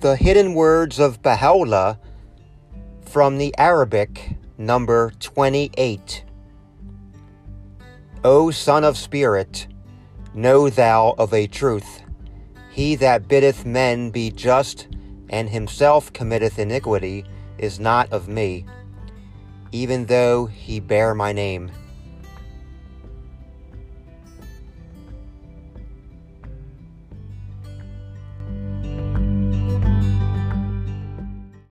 The hidden words of Baha'u'llah from the Arabic, number 28. O Son of Spirit, know thou of a truth, he that biddeth men be just and himself committeth iniquity is not of me, even though he bear my name.